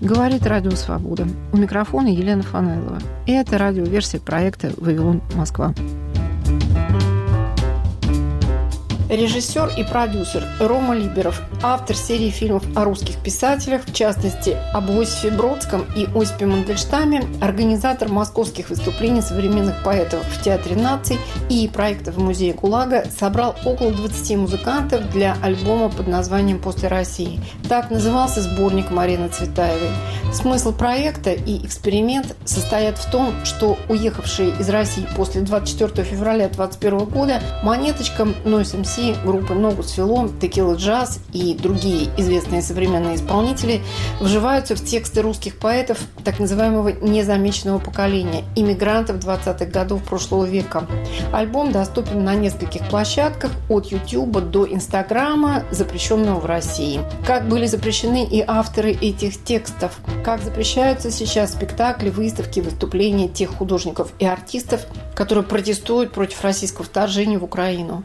Говорит Радио Свобода. У микрофона Елена Фанайлова. И это радиоверсия проекта «Вавилон Москва». Режиссер и продюсер Рома Либеров, автор серии фильмов о русских писателях, в частности, об Иосифе Бродском и Осипе Мандельштаме, организатор московских выступлений современных поэтов в Театре наций и проектов в Музее ГУЛАГа, собрал около 20 музыкантов для альбома под названием «После России». Так назывался сборник Марины Цветаевой. Смысл проекта и эксперимент состоят в том, что уехавшие из России после 24 февраля 2021 года монеточкам Noise MC России группы «Ногу свело», «Текила джаз» и другие известные современные исполнители вживаются в тексты русских поэтов так называемого незамеченного поколения, иммигрантов 20-х годов прошлого века. Альбом доступен на нескольких площадках от YouTube до Инстаграма, запрещенного в России. Как были запрещены и авторы этих текстов, как запрещаются сейчас спектакли, выставки, выступления тех художников и артистов, которые протестуют против российского вторжения в Украину.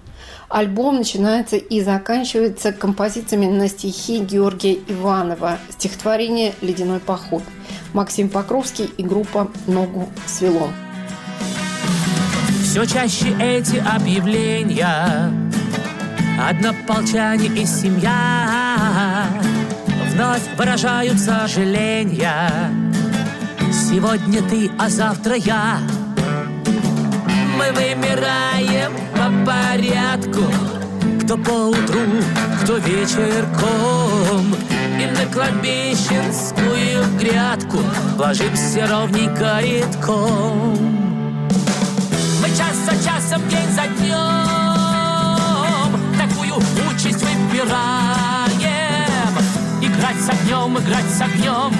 Альбом начинается и заканчивается композициями на стихи Георгия Иванова, стихотворение «Ледяной поход». Максим Покровский и группа «Ногу свело». Все чаще эти объявления. Однополчане и семья. Вновь выражают сожаления Сегодня ты, а завтра я Мы вымираем по порядку. Кто поутру, кто вечерком. И на кладбищенскую грядку Ложимся ровненько редком Мы час за часом, день за днем Такую участь выбираем. Играть с огнем, играть с огнем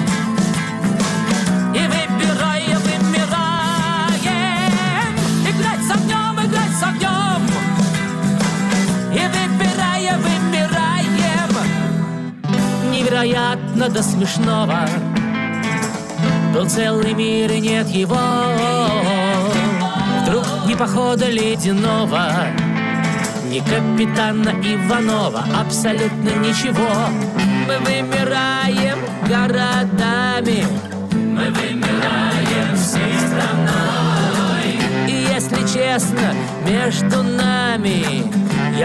Невероятно до смешного. Был целый мир и нет его. Вдруг не похода ледяного Ни капитана Иванова Абсолютно ничего. Мы вымираем городами. Мы вымираем всей страной. И если честно, между нами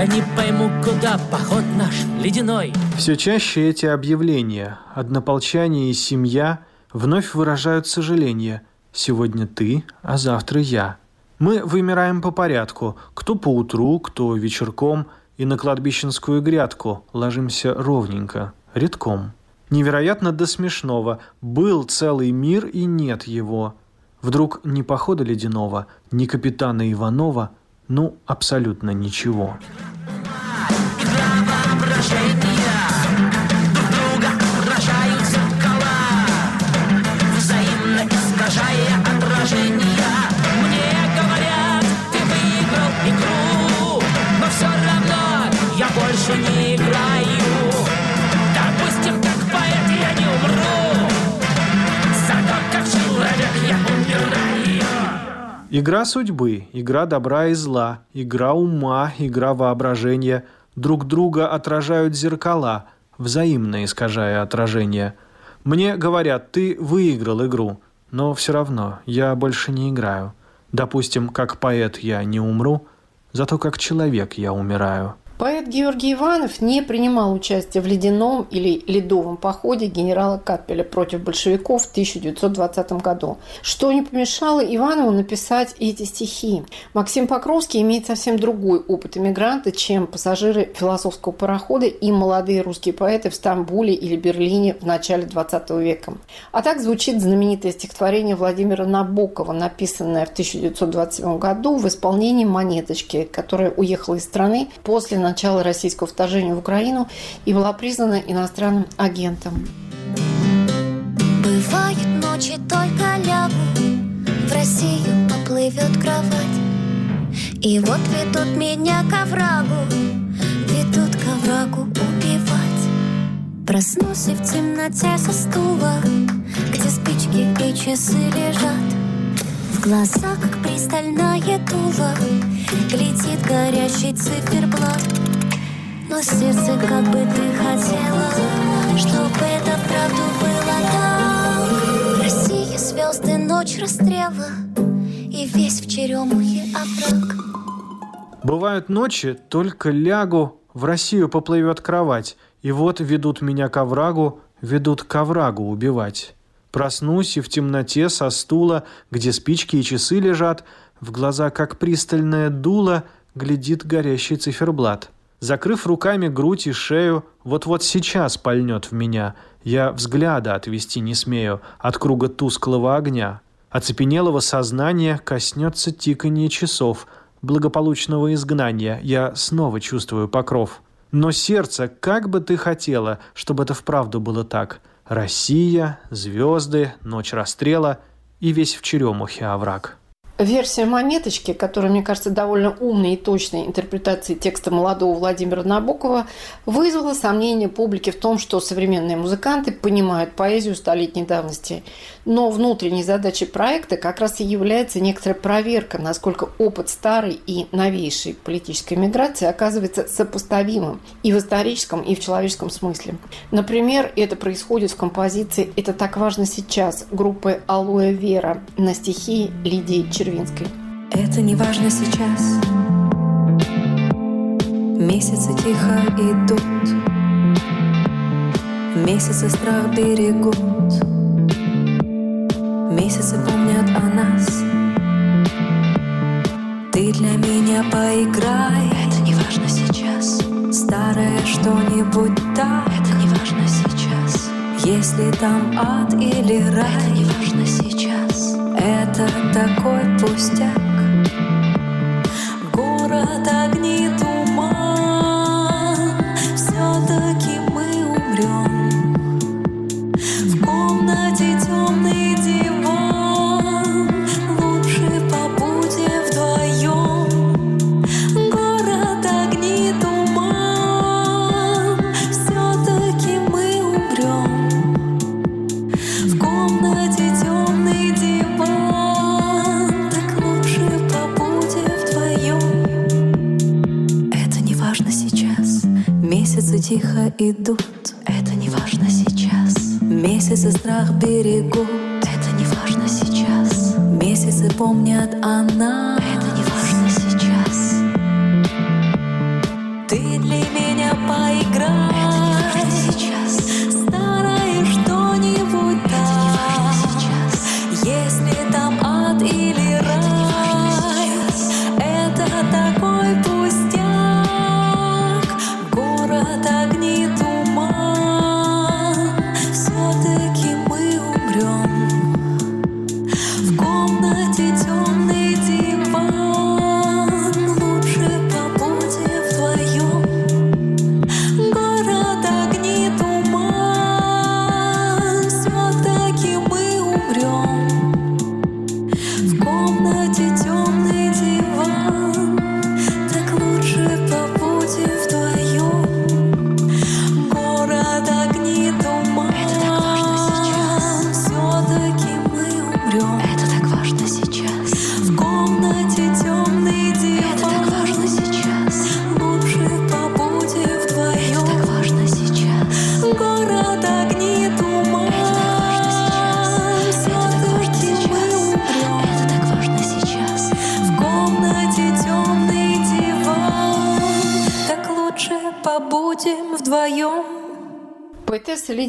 Я не пойму, куда поход наш ледяной. Все чаще эти объявления Однополчане и семья Вновь выражают сожаление. Сегодня ты, а завтра я Мы вымираем по порядку Кто по утру, кто вечерком И на кладбищенскую грядку Ложимся ровненько, редком. Невероятно до смешного Был целый мир и нет его. Вдруг ни похода ледяного, ни капитана Иванова – ну, абсолютно ничего. больше не играю Игра судьбы, игра добра и зла, игра ума, игра воображения друг друга отражают зеркала, взаимно искажая отражение. Мне говорят, ты выиграл игру, но все равно я больше не играю. Допустим, как поэт я не умру, зато как человек я умираю. Поэт Георгий Иванов не принимал участие в ледяном или ледовом походе генерала Капеля против большевиков в 1920 году, что не помешало Иванову написать эти стихи. Максим Покровский имеет совсем другой опыт эмигранта, чем пассажиры философского парохода и молодые русские поэты в Стамбуле или Берлине в начале 20 века. А так звучит знаменитое стихотворение Владимира Набокова, написанное в 1927 году в исполнении «Монеточки», которая уехала из страны после начала российского вторжения в Украину и была признана иностранным агентом. Бывают ночи, только лягу, в Россию поплывет кровать. И вот ведут меня к оврагу, ведут к оврагу убивать. Проснусь в темноте со стула, где спички и часы лежат. В глазах, пристальная дула, глядит горящий циферблат. Но сердце, как бы ты хотела, чтобы это правду было так. звезды, ночь расстрела И весь в черемухе овраг Бывают ночи, только лягу, в Россию поплывет кровать, и вот ведут меня к оврагу, ведут к оврагу убивать. Проснусь и в темноте со стула, где спички и часы лежат, в глаза, как пристальное дуло, глядит горящий циферблат. Закрыв руками грудь и шею, вот-вот сейчас пальнет в меня. Я взгляда отвести не смею от круга тусклого огня. Оцепенелого сознания коснется тиканье часов – благополучного изгнания я снова чувствую покров. Но сердце, как бы ты хотела, чтобы это вправду было так. Россия, звезды, ночь расстрела и весь в черемухе овраг. Версия «Монеточки», которая, мне кажется, довольно умной и точной интерпретацией текста молодого Владимира Набокова, вызвала сомнения публики в том, что современные музыканты понимают поэзию столетней давности. Но внутренней задачей проекта как раз и является некоторая проверка, насколько опыт старой и новейшей политической миграции оказывается сопоставимым и в историческом, и в человеческом смысле. Например, это происходит в композиции «Это так важно сейчас» группы «Алоэ Вера» на стихи Лидии Червинской. Это не важно сейчас. Месяцы тихо идут, Месяцы страх берегут, Месяцы помнят о нас. Ты для меня поиграй, это не важно сейчас. Старое что-нибудь так, это не важно сейчас. Если там ад или рай, это не важно сейчас. Это такой пустяк. Город огни туман, тихо идут. Это не важно сейчас. Месяцы страх берегут. Это не важно сейчас. Месяцы помнят о нас.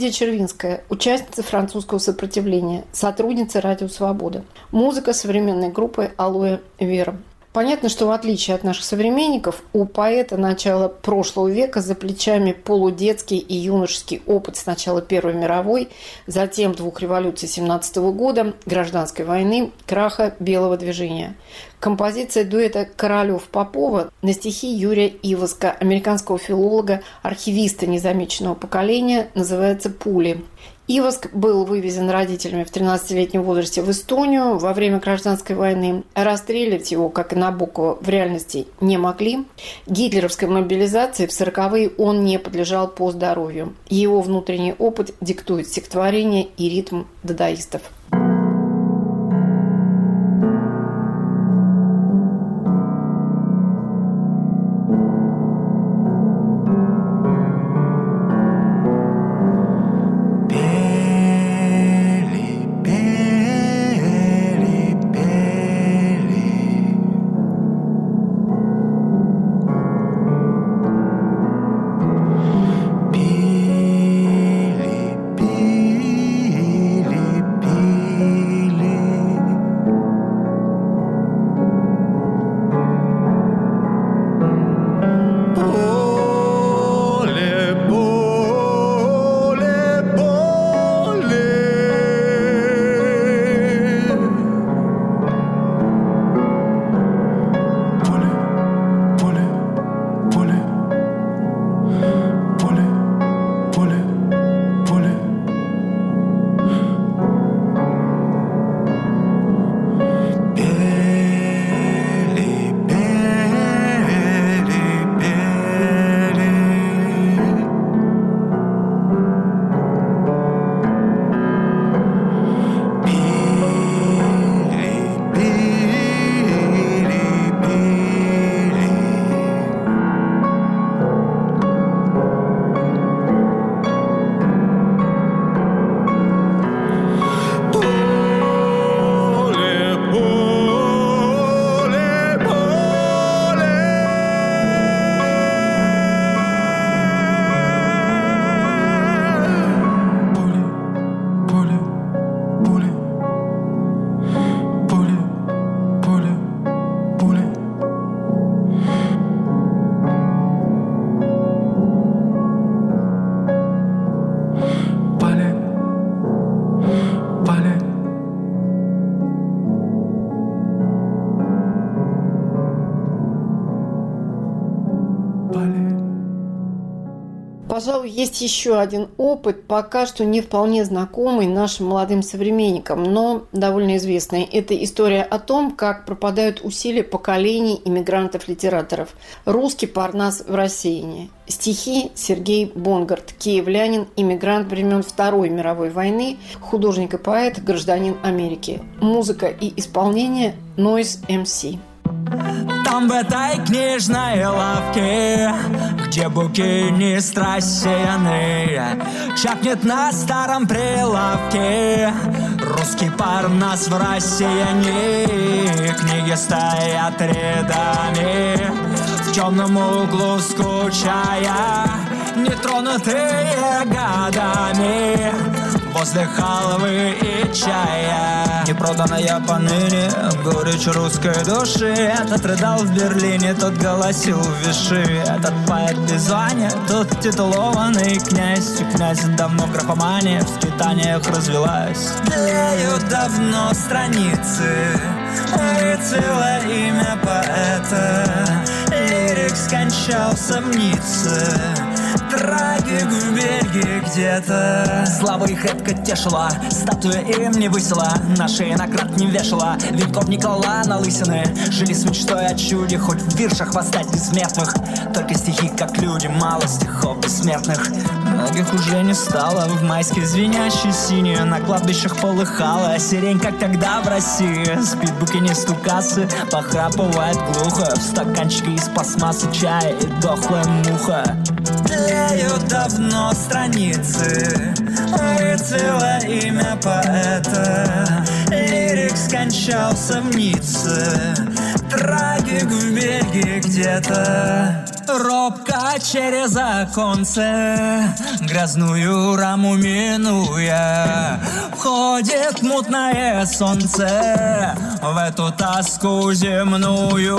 Лидия Червинская, участница французского сопротивления, сотрудница Радио Свобода. Музыка современной группы «Алоэ Вера». Понятно, что в отличие от наших современников, у поэта начала прошлого века за плечами полудетский и юношеский опыт сначала Первой мировой, затем двух революций 17 года, гражданской войны, краха белого движения. Композиция дуэта Королёв-Попова на стихи Юрия Ивоска, американского филолога, архивиста незамеченного поколения, называется «Пули». Ивоск был вывезен родителями в 13-летнем возрасте в Эстонию во время гражданской войны. Расстреливать его, как и Набокова, в реальности не могли. Гитлеровской мобилизации в 40-е он не подлежал по здоровью. Его внутренний опыт диктует стихотворение и ритм дадаистов. Есть еще один опыт, пока что не вполне знакомый нашим молодым современникам, но довольно известный. Это история о том, как пропадают усилия поколений иммигрантов-литераторов. Русский парнас в рассеянии. Стихи Сергей Бонгард, киевлянин, иммигрант времен Второй мировой войны, художник и поэт, гражданин Америки. Музыка и исполнение Noise MC. Там в этой книжной лавке Где буки страсть рассеяны Чапнет на старом прилавке Русский пар нас в рассеянии. Книги стоят рядами В темном углу скучая Нетронутые годами Возле халвы и чая. Не проданная поныне Горечь русской души. Этот рыдал в Берлине Тот голосил в Виши. Этот поэт звания Тот титулованный князь. И князь давно графомания В скитаниях развелась. Тлеют давно страницы Выцвело имя поэта. Лирик скончался в Ницце Трагик в где-то. Слава их редко тешила Статуя им не высела На шее наград не вешала. Венков не клала на лысины Жили с мечтой о чуде Хоть в виршах восстать бессмертных Только стихи как люди Мало стихов бессмертных Многих уже не стало. В майске звенящей синие На кладбищах полыхала Сирень, как тогда в России. Спит букинисту кассы Похрапывает глухо. В стаканчике из пластмассы чая И дохлая муха. Тлеют давно страницы Выцвело имя поэта. Лирик скончался в Ницце Трагик в Бельгии где-то Робко через оконце. Грязную раму минуя Входит мутное солнце. В эту тоску земную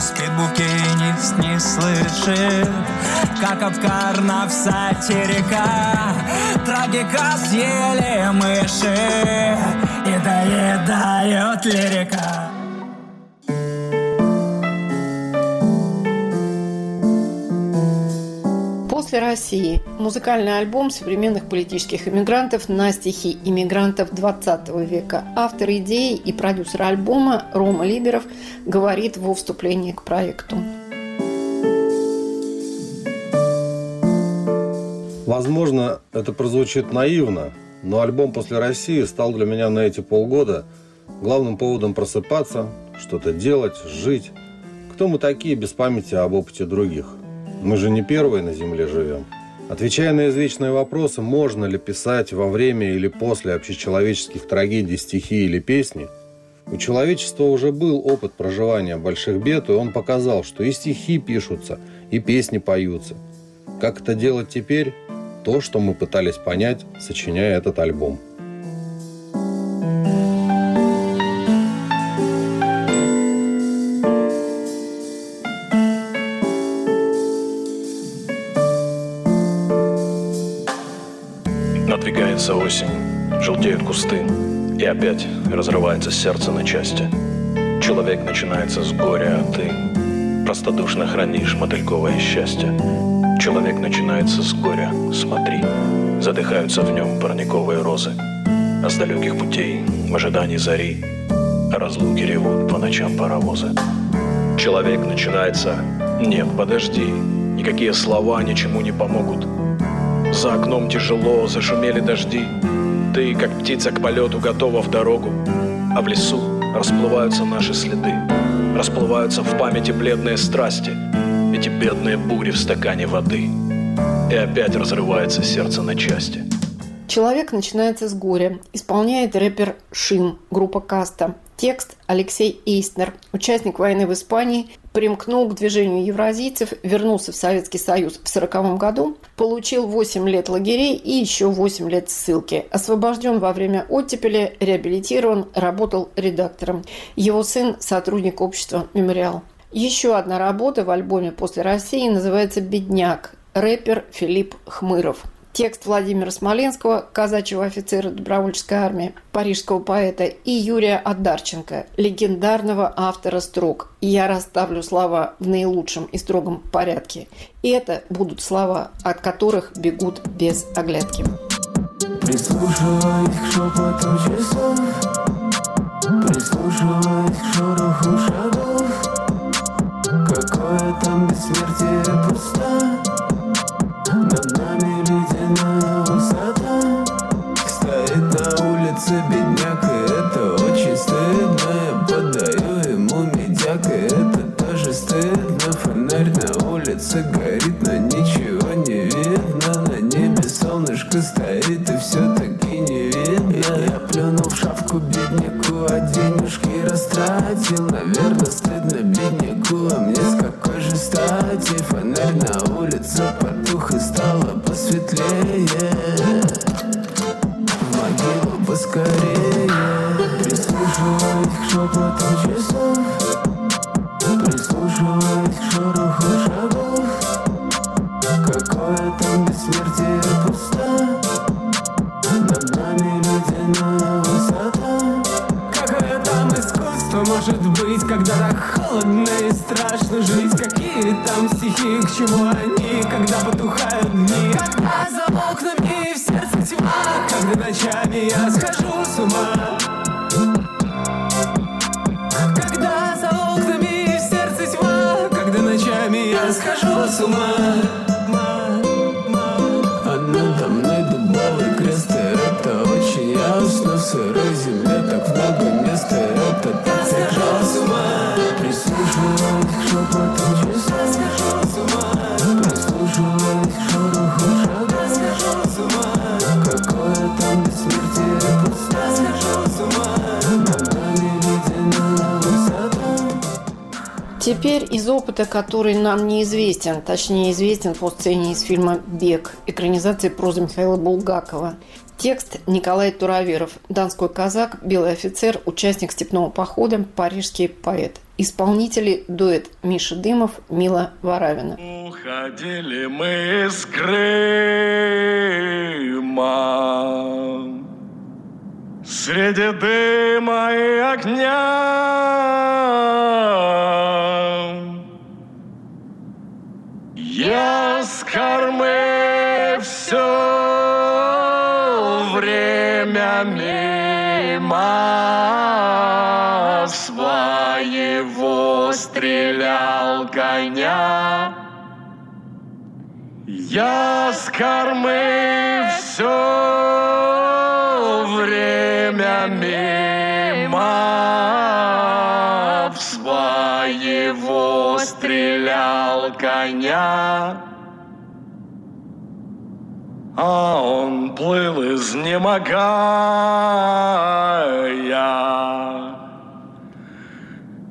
Спит букинист не слышит Как обкарнав сатирика Трагика съели мыши И доедают лирика После России. Музыкальный альбом современных политических иммигрантов на стихи иммигрантов 20 века. Автор идеи и продюсер альбома Рома Либеров говорит во вступлении к проекту. Возможно, это прозвучит наивно, но альбом «После России» стал для меня на эти полгода главным поводом просыпаться, что-то делать, жить. Кто мы такие без памяти об опыте других? Мы же не первые на Земле живем. Отвечая на извечные вопросы, можно ли писать во время или после общечеловеческих трагедий стихи или песни, у человечества уже был опыт проживания больших бед, и он показал, что и стихи пишутся, и песни поются. Как это делать теперь? То, что мы пытались понять, сочиняя этот альбом. Надвигается осень, желтеют кусты, и опять разрывается сердце на части. Человек начинается с горя, а ты простодушно хранишь мотыльковое счастье. Человек начинается с горя, смотри, задыхаются в нем парниковые розы. А с далеких путей, в ожидании зари, о разлуке ревут по ночам паровозы. Человек начинается «Нет, подожди, никакие слова ничему не помогут». За окном тяжело, зашумели дожди. Ты, как птица к полету, готова в дорогу. А в лесу расплываются наши следы. Расплываются в памяти бледные страсти. Эти бедные бури в стакане воды. И опять разрывается сердце на части. Человек начинается с горя. Исполняет рэпер Шим, группа Каста. Текст Алексей Эйстнер, участник войны в Испании, примкнул к движению евразийцев, вернулся в Советский Союз в 1940 году, получил 8 лет лагерей и еще 8 лет ссылки. Освобожден во время оттепели, реабилитирован, работал редактором. Его сын – сотрудник общества «Мемориал». Еще одна работа в альбоме «После России» называется «Бедняк». Рэпер Филипп Хмыров. Текст Владимира Смоленского, казачьего офицера добровольческой армии, парижского поэта, и Юрия Одарченко, легендарного автора строк «Я расставлю слова в наилучшем и строгом порядке». И это будут слова, от которых бегут без оглядки. Прислушиваясь к шепоту часов Прислушиваясь к шороху шагов Какое там бессмертие пусто все-таки не видно Я плюнул в шапку бедняку А денежки растратил Наверное Когда так холодно и страшно жить. Какие там стихи, к чему они Когда потухают дни? Когда за окнами в сердце тьма Когда ночами я схожу с ума. Когда за окнами в сердце тьма Когда ночами я схожу с ума. А надо мной дубовый крест это очень ясно. Сырой земле так много места Теперь из опыта, который нам неизвестен, точнее известен по сцене из фильма «Бег», экранизации прозы Михаила Булгакова. Текст Николай Тураверов, донской казак, белый офицер, участник степного похода, парижский поэт. Исполнители дуэт Миша Дымов, Мила Варавина. Уходили мы из Крыма Среди дыма и огня Я с кормы все время мимо своего стрелял коня. Я с кормы все время мимо в своего стрелял коня. А он плыл изнемогая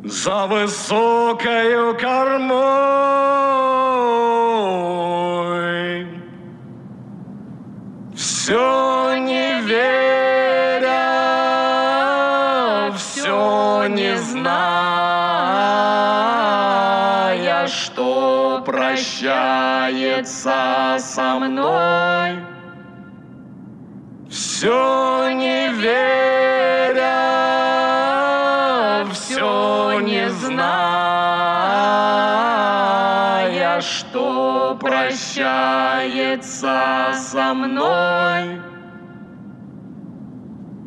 за высокою кормой. Все прощается со мной. Все не веря, все не зная, что прощается со мной.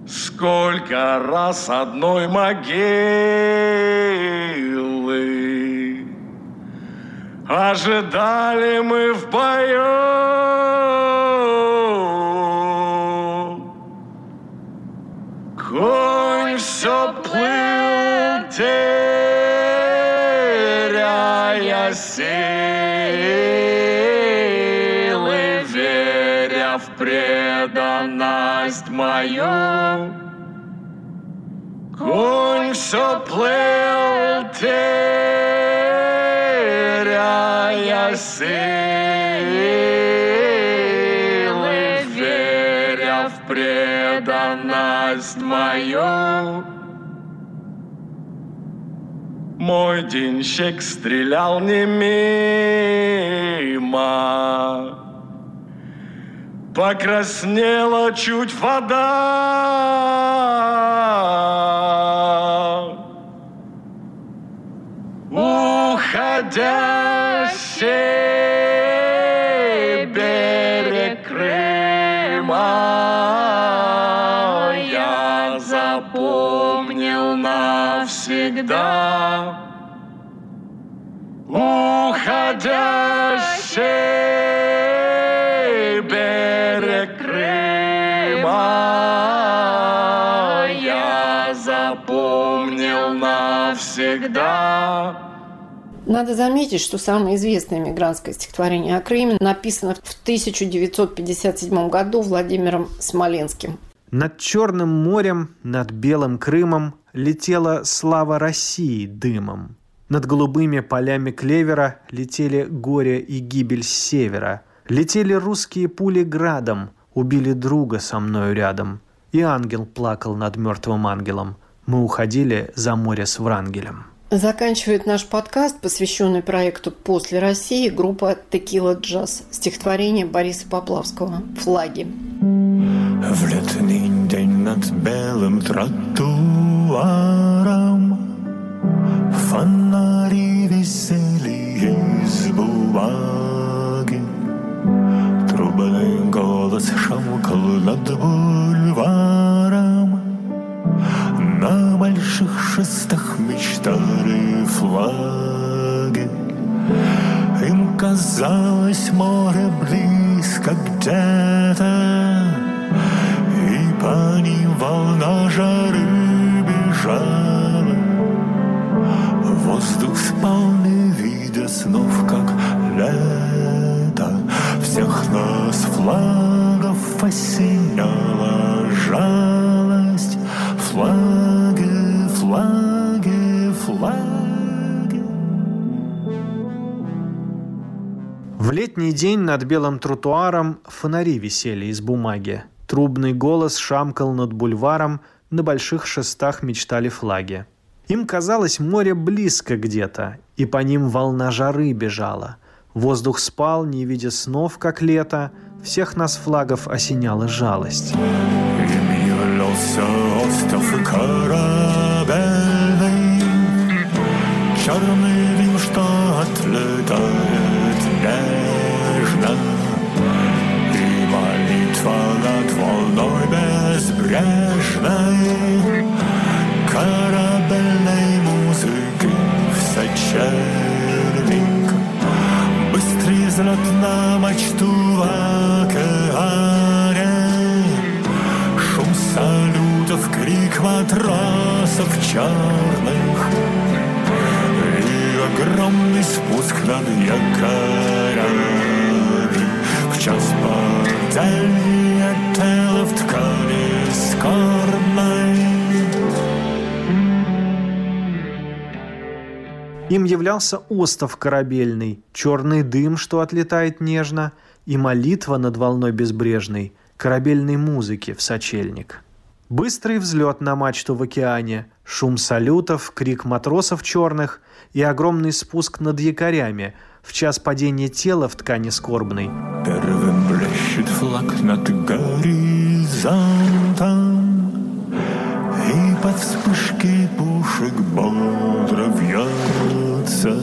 Сколько раз одной могилы Ожидали мы в бою Конь все плыл, теряя силы, веря в преданность мою. Конь все плыл, теряя силы, веря в преданность мою. Мой денщик стрелял не мимо, покраснела чуть вода. Уходящий берег Крыма я запомнил навсегда. Уходящий берег я запомнил навсегда. Надо заметить, что самое известное мигрантское стихотворение о Крыме написано в 1957 году Владимиром Смоленским. Над Черным морем, над Белым Крымом летела слава России дымом. Над голубыми полями клевера летели горе и гибель с севера. Летели русские пули градом, убили друга со мною рядом. И ангел плакал над мертвым ангелом. Мы уходили за море с Врангелем. Заканчивает наш подкаст, посвященный проекту «После России» группа «Текила Джаз». Стихотворение Бориса Поплавского «Флаги». В летний день над белым тротуаром Фонари висели из бумаги Трубный голос шамкал над бульваром На больших шестах флаги Им казалось море близко где-то И по ним волна жары бежала. Воздух спал, не видя снов, как лето. Всех нас флагов Летний день над белым тротуаром фонари висели из бумаги. Трубный голос шамкал над бульваром, на больших шестах мечтали флаги. Им казалось море близко где-то, и по ним волна жары бежала. Воздух спал, не видя снов, как лето, всех нас флагов осеняла жалость. Черный дым, что отлетает Быстрый взлет на мачту в океане, Шум салютов, крик матросов черных И огромный спуск Им являлся остов корабельный, черный дым, что отлетает нежно, и молитва над волной безбрежной, корабельной музыки в сочельник. Быстрый взлет на мачту в океане, шум салютов, крик матросов черных и огромный спуск над якорями в час падения тела в ткани скорбной. Первым блещет флаг над горизонтом И под вспышки пушек бодро вьется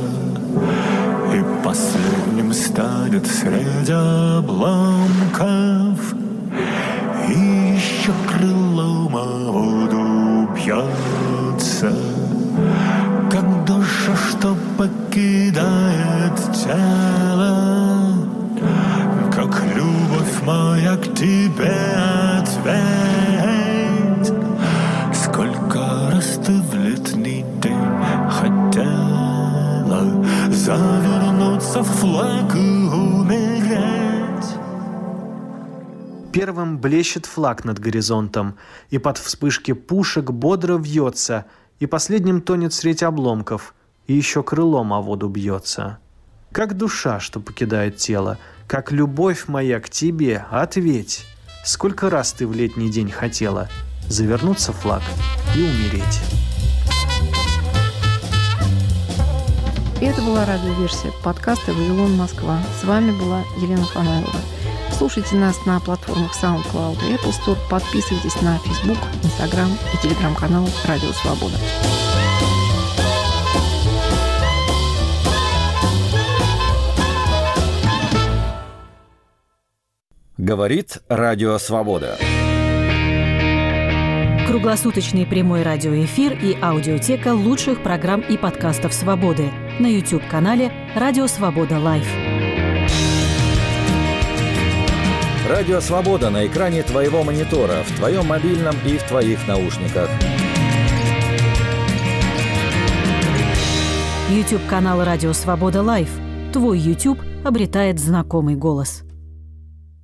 И последним станет среди обломков И еще крылом о воду бьется Как душа, что покидает тело Как любовь моя к тебе в флаг и умереть Первым блещет флаг над горизонтом, и под вспышки пушек бодро вьется, и последним тонет средь обломков, и еще крылом о воду бьется. Как душа, что покидает тело, как любовь моя к тебе, ответь. Сколько раз ты в летний день хотела завернуться в флаг и умереть. И это была радиоверсия подкаста «Вавилон Москва». С вами была Елена Фанайлова. Слушайте нас на платформах SoundCloud и Apple Store. Подписывайтесь на Facebook, Instagram и телеграм-канал Радио Свобода. Говорит Радио Свобода. Круглосуточный прямой радиоэфир и аудиотека лучших программ и подкастов «Свободы» на YouTube-канале «Радио Свобода Лайв». Радио Свобода на экране твоего монитора, в твоем мобильном и в твоих наушниках. YouTube-канал «Радио Свобода Лайв». Твой YouTube обретает знакомый голос.